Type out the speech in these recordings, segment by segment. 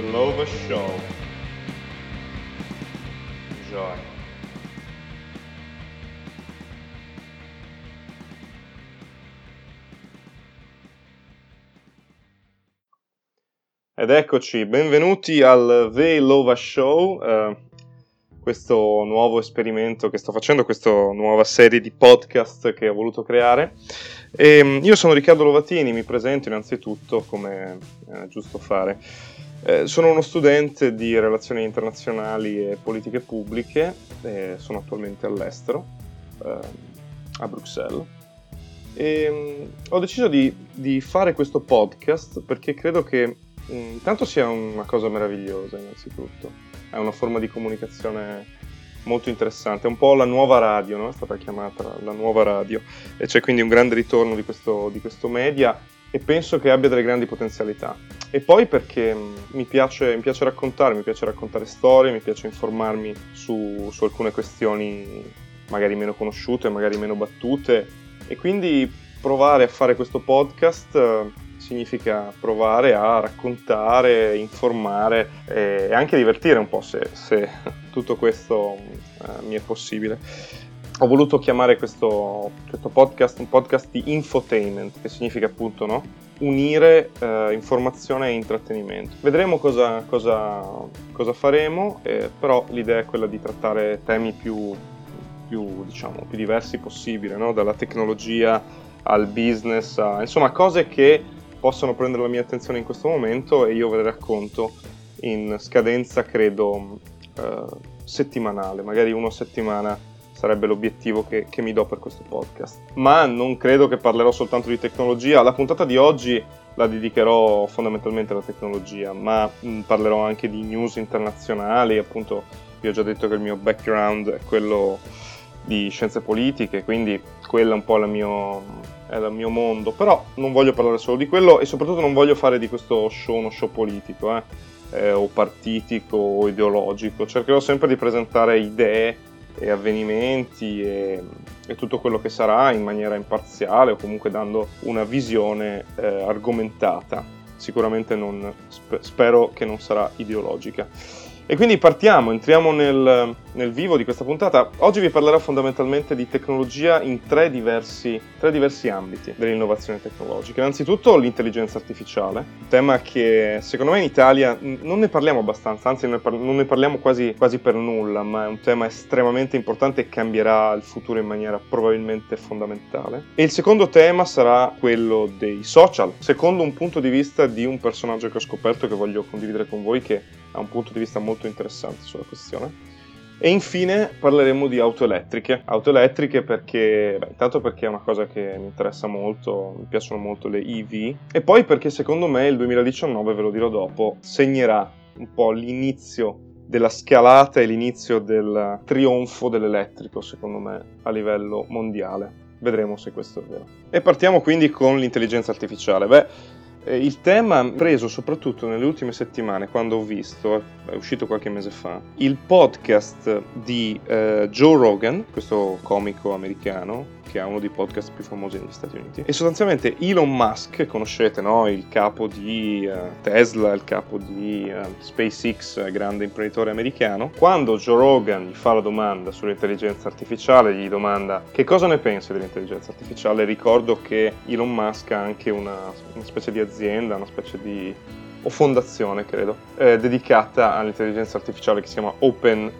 Lova Show. Enjoy. Ed eccoci, benvenuti al The Lova Show, eh, questo nuovo esperimento che sto facendo, questa nuova serie di podcast che ho voluto creare. E, ehm, io sono Riccardo Lovatini, mi presento innanzitutto come è giusto fare. Eh, sono uno studente di relazioni internazionali e politiche pubbliche, e sono attualmente all'estero, eh, a Bruxelles. E, um, ho deciso di, di, fare questo podcast perché credo che um, intanto sia una cosa meravigliosa innanzitutto, è una forma di comunicazione molto interessante, è un po' la nuova radio, no? è stata chiamata la nuova radio e c'è quindi un grande ritorno di questo, di questo media e penso che abbia delle grandi potenzialità. E poi perché mi piace, mi piace raccontare, mi piace raccontare storie, mi piace informarmi su, su alcune questioni magari meno conosciute, magari meno battute e quindi provare a fare questo podcast significa provare a raccontare, informare e anche divertire un po' se, se tutto questo eh, mi è possibile. Ho voluto chiamare questo, questo, podcast un podcast di infotainment, che significa appunto no? Unire eh, informazione e intrattenimento. Vedremo cosa, cosa, cosa faremo, eh, però l'idea è quella di trattare temi più, più, diciamo, più diversi possibile, no? dalla tecnologia al business, a, insomma cose che possono prendere la mia attenzione in questo momento e io ve le racconto in scadenza, credo, eh, settimanale, magari una settimana sarebbe l'obiettivo che, che, mi do per questo podcast. Ma non credo che parlerò soltanto di tecnologia, la puntata di oggi la dedicherò fondamentalmente alla tecnologia, ma mh, mm, parlerò anche di news internazionali, appunto vi ho già detto che il mio background è quello di scienze politiche, quindi quello è un po' il mio, è il mio mondo, però non voglio parlare solo di quello e soprattutto non voglio fare di questo show uno show politico, eh, eh, o partitico o ideologico, cercherò sempre di presentare idee e avvenimenti e, e, tutto quello che sarà in maniera imparziale o comunque dando una visione eh, argomentata, sicuramente non, sp- spero che non sarà ideologica. E quindi partiamo, entriamo nel, nel, vivo di questa puntata. Oggi vi parlerò fondamentalmente di tecnologia in tre diversi, tre diversi ambiti dell'innovazione tecnologica. Innanzitutto l'intelligenza artificiale, tema che secondo me in Italia non ne parliamo abbastanza, anzi non ne parliamo quasi, quasi per nulla, ma è un tema estremamente importante e cambierà il futuro in maniera probabilmente fondamentale. E il secondo tema sarà quello dei social, secondo un punto di vista di un personaggio che ho scoperto che voglio condividere con voi che ha un punto di vista molto interessante sulla questione. E infine parleremo di auto elettriche. Auto elettriche perché, beh, intanto perché è una cosa che mi interessa molto, mi piacciono molto le EV, e poi perché secondo me il 2019, ve lo dirò dopo, segnerà un po' l'inizio della scalata e l'inizio del trionfo dell'elettrico, secondo me, a livello mondiale. Vedremo se questo è vero. E partiamo quindi con l'intelligenza artificiale. Beh, eh, il tema preso soprattutto nelle ultime settimane, quando ho visto, è uscito qualche mese fa, il podcast di uh, Joe Rogan, questo comico americano, che ha uno dei podcast più famosi negli Stati Uniti. E sostanzialmente Elon Musk, conoscete, no? Il capo di uh, Tesla, il capo di uh, SpaceX, grande imprenditore americano. Quando Joe Rogan gli fa la domanda sull'intelligenza artificiale, gli domanda che cosa ne pensi dell'intelligenza artificiale, ricordo che Elon Musk ha anche una, una specie di azienda, una specie di o fondazione credo, eh, dedicata all'intelligenza artificiale che si chiama OpenAI.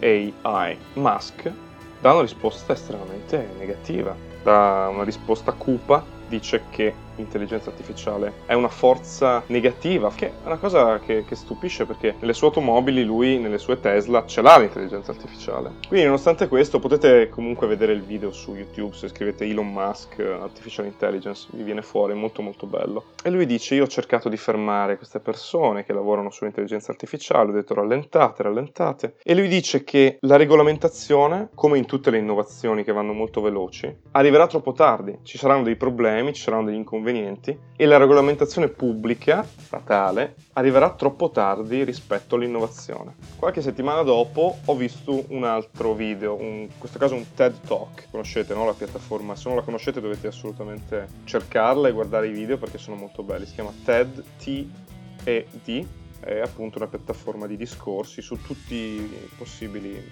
Eh, Musk dà una risposta estremamente negativa, dà una risposta cupa, dice che l'intelligenza artificiale è una forza negativa, che è una cosa che, che, stupisce perché nelle sue automobili lui, nelle sue Tesla, ce l'ha l'intelligenza artificiale. Quindi nonostante questo potete comunque vedere il video su YouTube, se scrivete Elon Musk Artificial Intelligence, vi viene fuori, molto molto bello. E lui dice io ho cercato di fermare queste persone che lavorano sull'intelligenza artificiale, ho detto rallentate, rallentate. E lui dice che la regolamentazione, come in tutte le innovazioni che vanno molto veloci, arriverà troppo tardi, ci saranno dei problemi, ci saranno degli inconvenienti inconvenienti e la regolamentazione pubblica, statale, arriverà troppo tardi rispetto all'innovazione. Qualche settimana dopo ho visto un altro video, un, in questo caso un TED Talk, conoscete no, la piattaforma? Se non la conoscete dovete assolutamente cercarla e guardare i video perché sono molto belli, si chiama TED, T-E-D, è appunto una piattaforma di discorsi su tutti i possibili eh,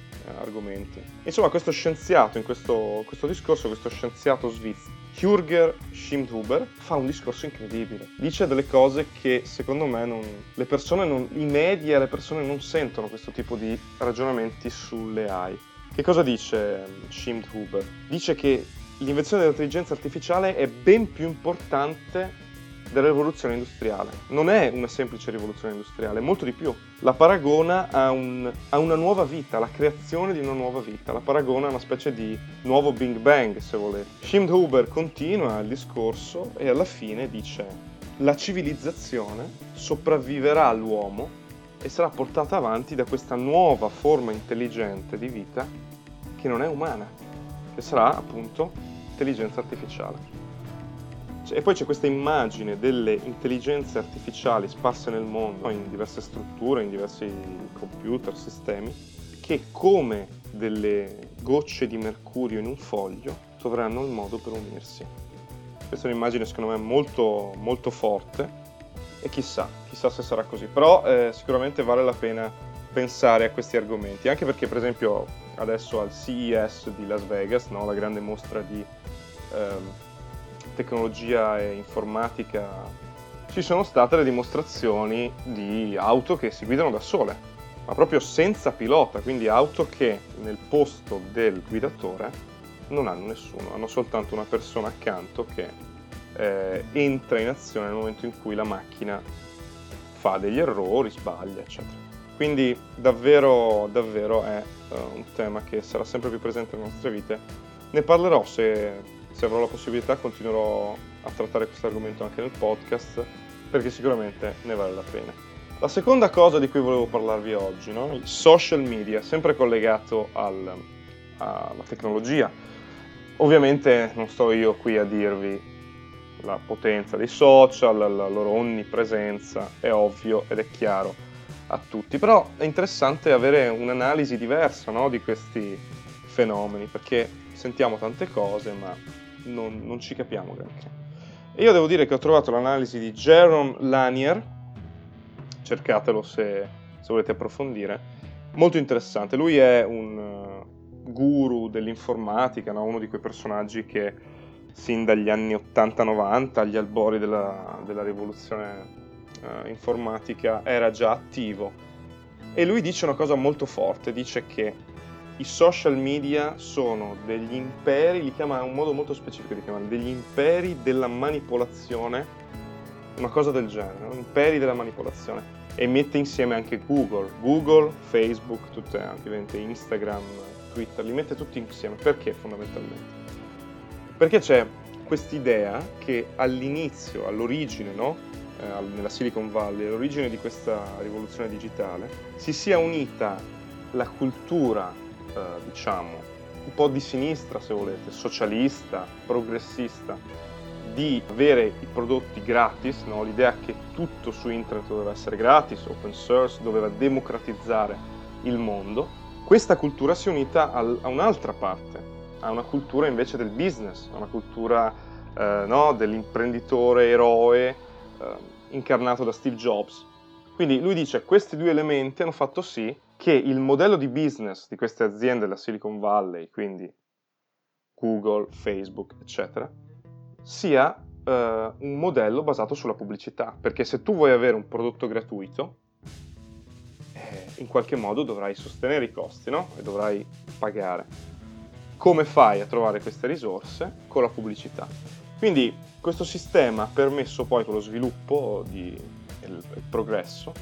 argomenti. Insomma, questo scienziato in questo, questo discorso, questo scienziato svizzero, Jürger Schimdhuber, fa un discorso incredibile. Dice delle cose che secondo me non, le persone, non, i media, le persone non sentono questo tipo di ragionamenti sulle AI. Che cosa dice Schimdhuber? Dice che l'invenzione dell'intelligenza artificiale è ben più importante della rivoluzione industriale. Non è una semplice rivoluzione industriale, molto di più. La paragona a, un, a, una nuova vita, la creazione di una nuova vita, la paragona a una specie di nuovo Big Bang, se volete. Schimdhuber continua il discorso e alla fine dice la civilizzazione sopravviverà all'uomo e sarà portata avanti da questa nuova forma intelligente di vita che non è umana, che sarà appunto intelligenza artificiale. E poi c'è questa immagine delle intelligenze artificiali sparse nel mondo, in diverse strutture, in diversi computer, sistemi, che come delle gocce di mercurio in un foglio troveranno il modo per unirsi. Questa è un'immagine secondo me molto, molto forte. E chissà, chissà se sarà così, però eh, sicuramente vale la pena pensare a questi argomenti, anche perché per esempio adesso al CES di Las Vegas, no, la grande mostra di... Ehm, tecnologia e informatica ci sono state le dimostrazioni di auto che si guidano da sole, ma proprio senza pilota, quindi auto che nel posto del guidatore non hanno nessuno, hanno soltanto una persona accanto che eh, entra in azione nel momento in cui la macchina fa degli errori, sbaglia, eccetera. Quindi davvero, davvero è uh, un tema che sarà sempre più presente nelle nostre vite. Ne parlerò se se avrò la possibilità continuerò a trattare questo argomento anche nel podcast perché sicuramente ne vale la pena. La seconda cosa di cui volevo parlarvi oggi, no? il social media, sempre collegato al, alla tecnologia. Ovviamente non sto io qui a dirvi la potenza dei social, la loro onnipresenza, è ovvio ed è chiaro a tutti, però è interessante avere un'analisi diversa no? di questi fenomeni, perché sentiamo tante cose, ma non, non ci capiamo granché. E io devo dire che ho trovato l'analisi di Jaron Lanier, cercatelo se, se volete approfondire, molto interessante. Lui è un uh, guru dell'informatica, no? uno di quei personaggi che sin dagli anni 80-90, agli albori della, della rivoluzione uh, informatica, era già attivo. E lui dice una cosa molto forte, dice che i social media sono degli imperi, li chiama in un modo molto specifico di chiamarli, degli imperi della manipolazione, una cosa del genere, imperi della manipolazione. E mette insieme anche Google, Google, Facebook, tutte, ovviamente Instagram, Twitter, li mette tutti insieme. Perché fondamentalmente? Perché c'è quest'idea che all'inizio, all'origine, no? eh, nella Silicon Valley, all'origine di questa rivoluzione digitale, si sia unita la cultura eh, diciamo, un po' di sinistra se volete, socialista, progressista, di avere i prodotti gratis, no? l'idea che tutto su internet doveva essere gratis, open source, doveva democratizzare il mondo, questa cultura si è unita al, a un'altra parte, a una cultura invece del business, a una cultura eh, no? dell'imprenditore eroe eh, incarnato da Steve Jobs. Quindi lui dice che questi due elementi hanno fatto sì che il modello di business di queste aziende della Silicon Valley, quindi Google, Facebook, eccetera, sia uh, un modello basato sulla pubblicità, perché se tu vuoi avere un prodotto gratuito, eh, in qualche modo dovrai sostenere i costi, no? E dovrai pagare. Come fai a trovare queste risorse? Con la pubblicità. Quindi questo sistema ha permesso poi con lo sviluppo e il, il progresso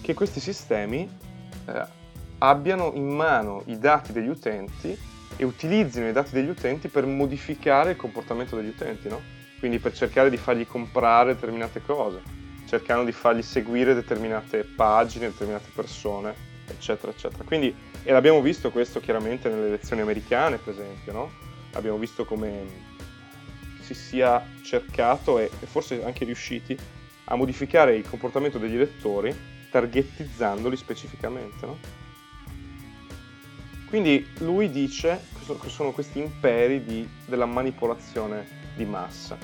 che questi sistemi eh, abbiano in mano i dati degli utenti e utilizzino i dati degli utenti per modificare il comportamento degli utenti, no? Quindi per cercare di fargli comprare determinate cose, cercando di fargli seguire determinate pagine, determinate persone, eccetera, eccetera. Quindi, e l'abbiamo visto questo chiaramente nelle elezioni americane, per esempio, no? Abbiamo visto come si sia cercato e, e forse anche riusciti a modificare il comportamento degli elettori targetizzandoli specificamente. No? Quindi lui dice che sono questi imperi di, della manipolazione di massa.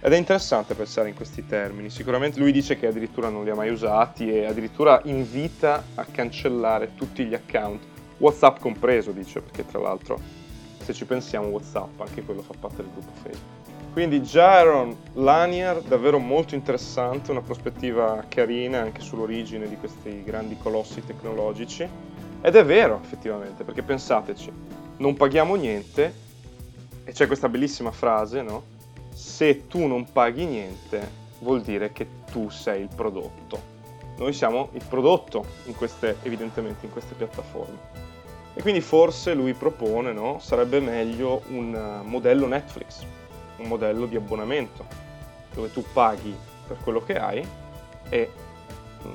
Ed è interessante pensare in questi termini. Sicuramente lui dice che addirittura non li ha mai usati e addirittura invita a cancellare tutti gli account, WhatsApp compreso, dice, perché tra l'altro se ci pensiamo WhatsApp anche quello fa parte del gruppo Facebook. Quindi Jaron Lanier, davvero molto interessante, una prospettiva carina anche sull'origine di questi grandi colossi tecnologici. Ed è vero, effettivamente, perché pensateci, non paghiamo niente, e c'è questa bellissima frase, no? Se tu non paghi niente, vuol dire che tu sei il prodotto. Noi siamo il prodotto, in queste, evidentemente, in queste piattaforme. E quindi forse lui propone, no? Sarebbe meglio un eh, modello Netflix, un modello di abbonamento, dove tu paghi per quello che hai e mm,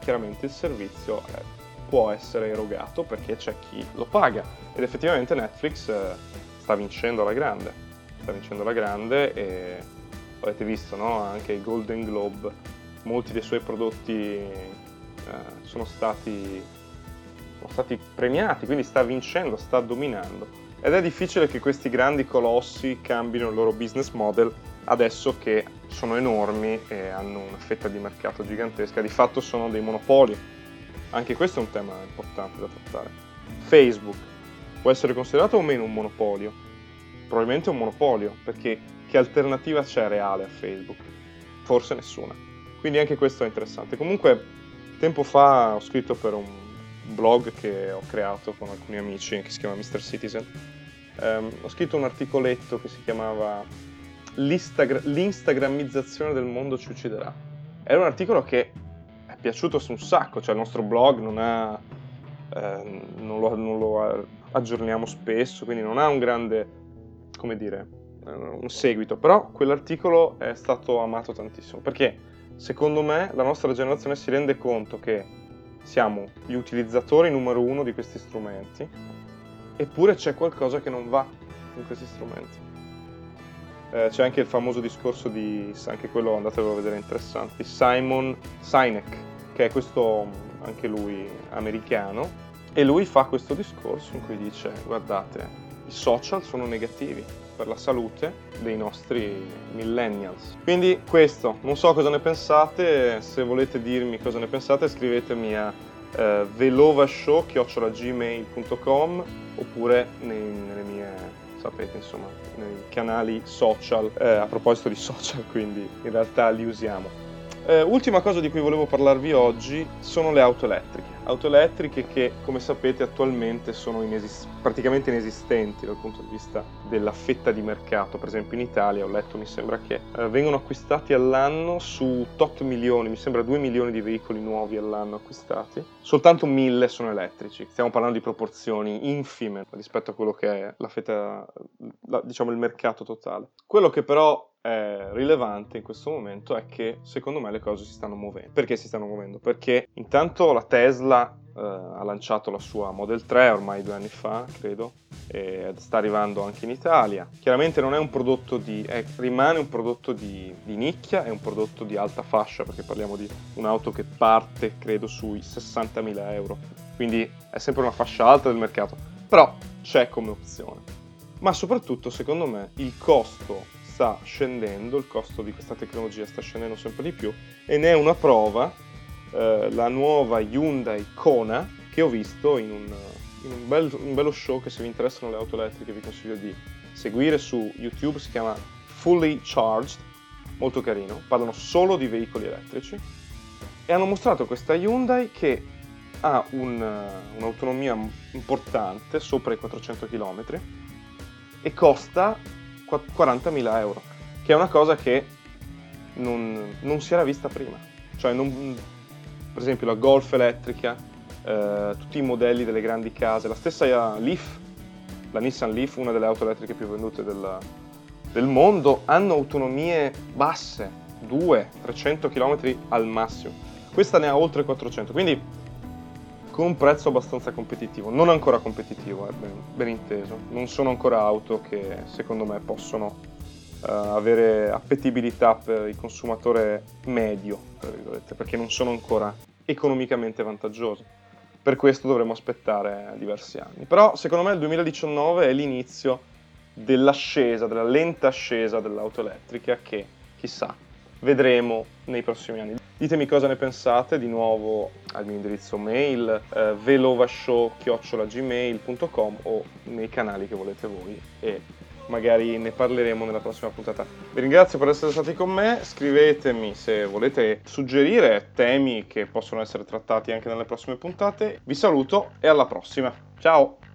chiaramente il servizio è, può essere erogato perché c'è chi lo paga. Ed effettivamente Netflix eh, sta vincendo alla grande, sta vincendo alla grande e avete visto no? anche i Golden Globe, molti dei suoi prodotti eh, sono stati sono stati premiati, quindi sta vincendo, sta dominando. Ed è difficile che questi grandi colossi cambino il loro business model adesso che sono enormi e hanno una fetta di mercato gigantesca, di fatto sono dei monopoli. Anche questo è un tema importante da trattare. Facebook può essere considerato o meno un monopolio? Probabilmente un monopolio, perché che alternativa c'è reale a Facebook? Forse nessuna. Quindi anche questo è interessante. Comunque, tempo fa ho scritto per un blog che ho creato con alcuni amici che si chiama Mr. Citizen. Um, ho scritto un articoletto che si chiamava L'instagrammizzazione del mondo ci ucciderà. Era un articolo che è piaciuto un sacco, cioè il nostro blog non ha... Eh, non, lo, non lo aggiorniamo spesso, quindi non ha un grande, come dire, eh, un seguito, però quell'articolo è stato amato tantissimo perché secondo me la nostra generazione si rende conto che siamo gli utilizzatori numero uno di questi strumenti, eppure c'è qualcosa che non va in questi strumenti. Eh, c'è anche il famoso discorso di, anche quello andatevelo a vedere interessante, di Simon Sinek, che è questo, anche lui, americano, e lui fa questo discorso in cui dice, guardate, i social sono negativi, per la salute dei nostri millennials. Quindi questo, non so cosa ne pensate, se volete dirmi cosa ne pensate scrivetemi a eh, velovashow.gmail.com oppure nei, nelle mie, sapete insomma, nei canali social, eh, a proposito di social quindi in realtà li usiamo. Eh, ultima cosa di cui volevo parlarvi oggi sono le auto elettriche. Auto elettriche che, come sapete, attualmente sono inesis- praticamente inesistenti dal punto di vista della fetta di mercato. Per esempio in Italia, ho letto, mi sembra che eh, vengono acquistati all'anno su tot milioni, mi sembra 2 milioni di veicoli nuovi all'anno acquistati. Soltanto 1000 sono elettrici. Stiamo parlando di proporzioni infime rispetto a quello che è la fetta, la, diciamo il mercato totale. Quello che però è rilevante in questo momento è che secondo me le cose si stanno muovendo. Perché si stanno muovendo? Perché intanto la Tesla eh, ha lanciato la sua Model 3 ormai due anni fa, credo, e sta arrivando anche in Italia. Chiaramente non è un prodotto di... È, rimane un prodotto di, di nicchia, è un prodotto di alta fascia perché parliamo di un'auto che parte, credo, sui 60.000 euro. Quindi è sempre una fascia alta del mercato. Però c'è come opzione. Ma soprattutto, secondo me, il costo sta scendendo, il costo di questa tecnologia sta scendendo sempre di più e ne è una prova eh, la nuova Hyundai Kona che ho visto in, un, in un, bel, un, bello show che se vi interessano le auto elettriche vi consiglio di seguire su YouTube, si chiama Fully Charged, molto carino, parlano solo di veicoli elettrici e hanno mostrato questa Hyundai che ha un, un'autonomia importante, sopra i 400 km e costa 40.000 euro, che è una cosa che non, non si era vista prima. Cioè, non, per esempio, la Golf elettrica, eh, tutti i modelli delle grandi case, la stessa Leaf, la Nissan Leaf, una delle auto elettriche più vendute del, del mondo, hanno autonomie basse, 200-300 km al massimo. Questa ne ha oltre 400, quindi con un prezzo abbastanza competitivo, non ancora competitivo, eh, ben, ben, inteso, non sono ancora auto che secondo me possono avere appetibilità per il consumatore medio, perché non sono ancora economicamente vantaggiose. Per questo dovremo aspettare diversi anni. Però secondo me il 2019 è l'inizio dell'ascesa, della lenta ascesa dell'auto elettrica che, chissà, vedremo nei prossimi anni. Ditemi cosa ne pensate, di nuovo al mio indirizzo mail eh, velovashow.gmail.com o nei canali che volete voi e magari ne parleremo nella prossima puntata. Vi ringrazio per essere stati con me, scrivetemi se volete suggerire temi che possono essere trattati anche nelle prossime puntate. Vi saluto e alla prossima. Ciao!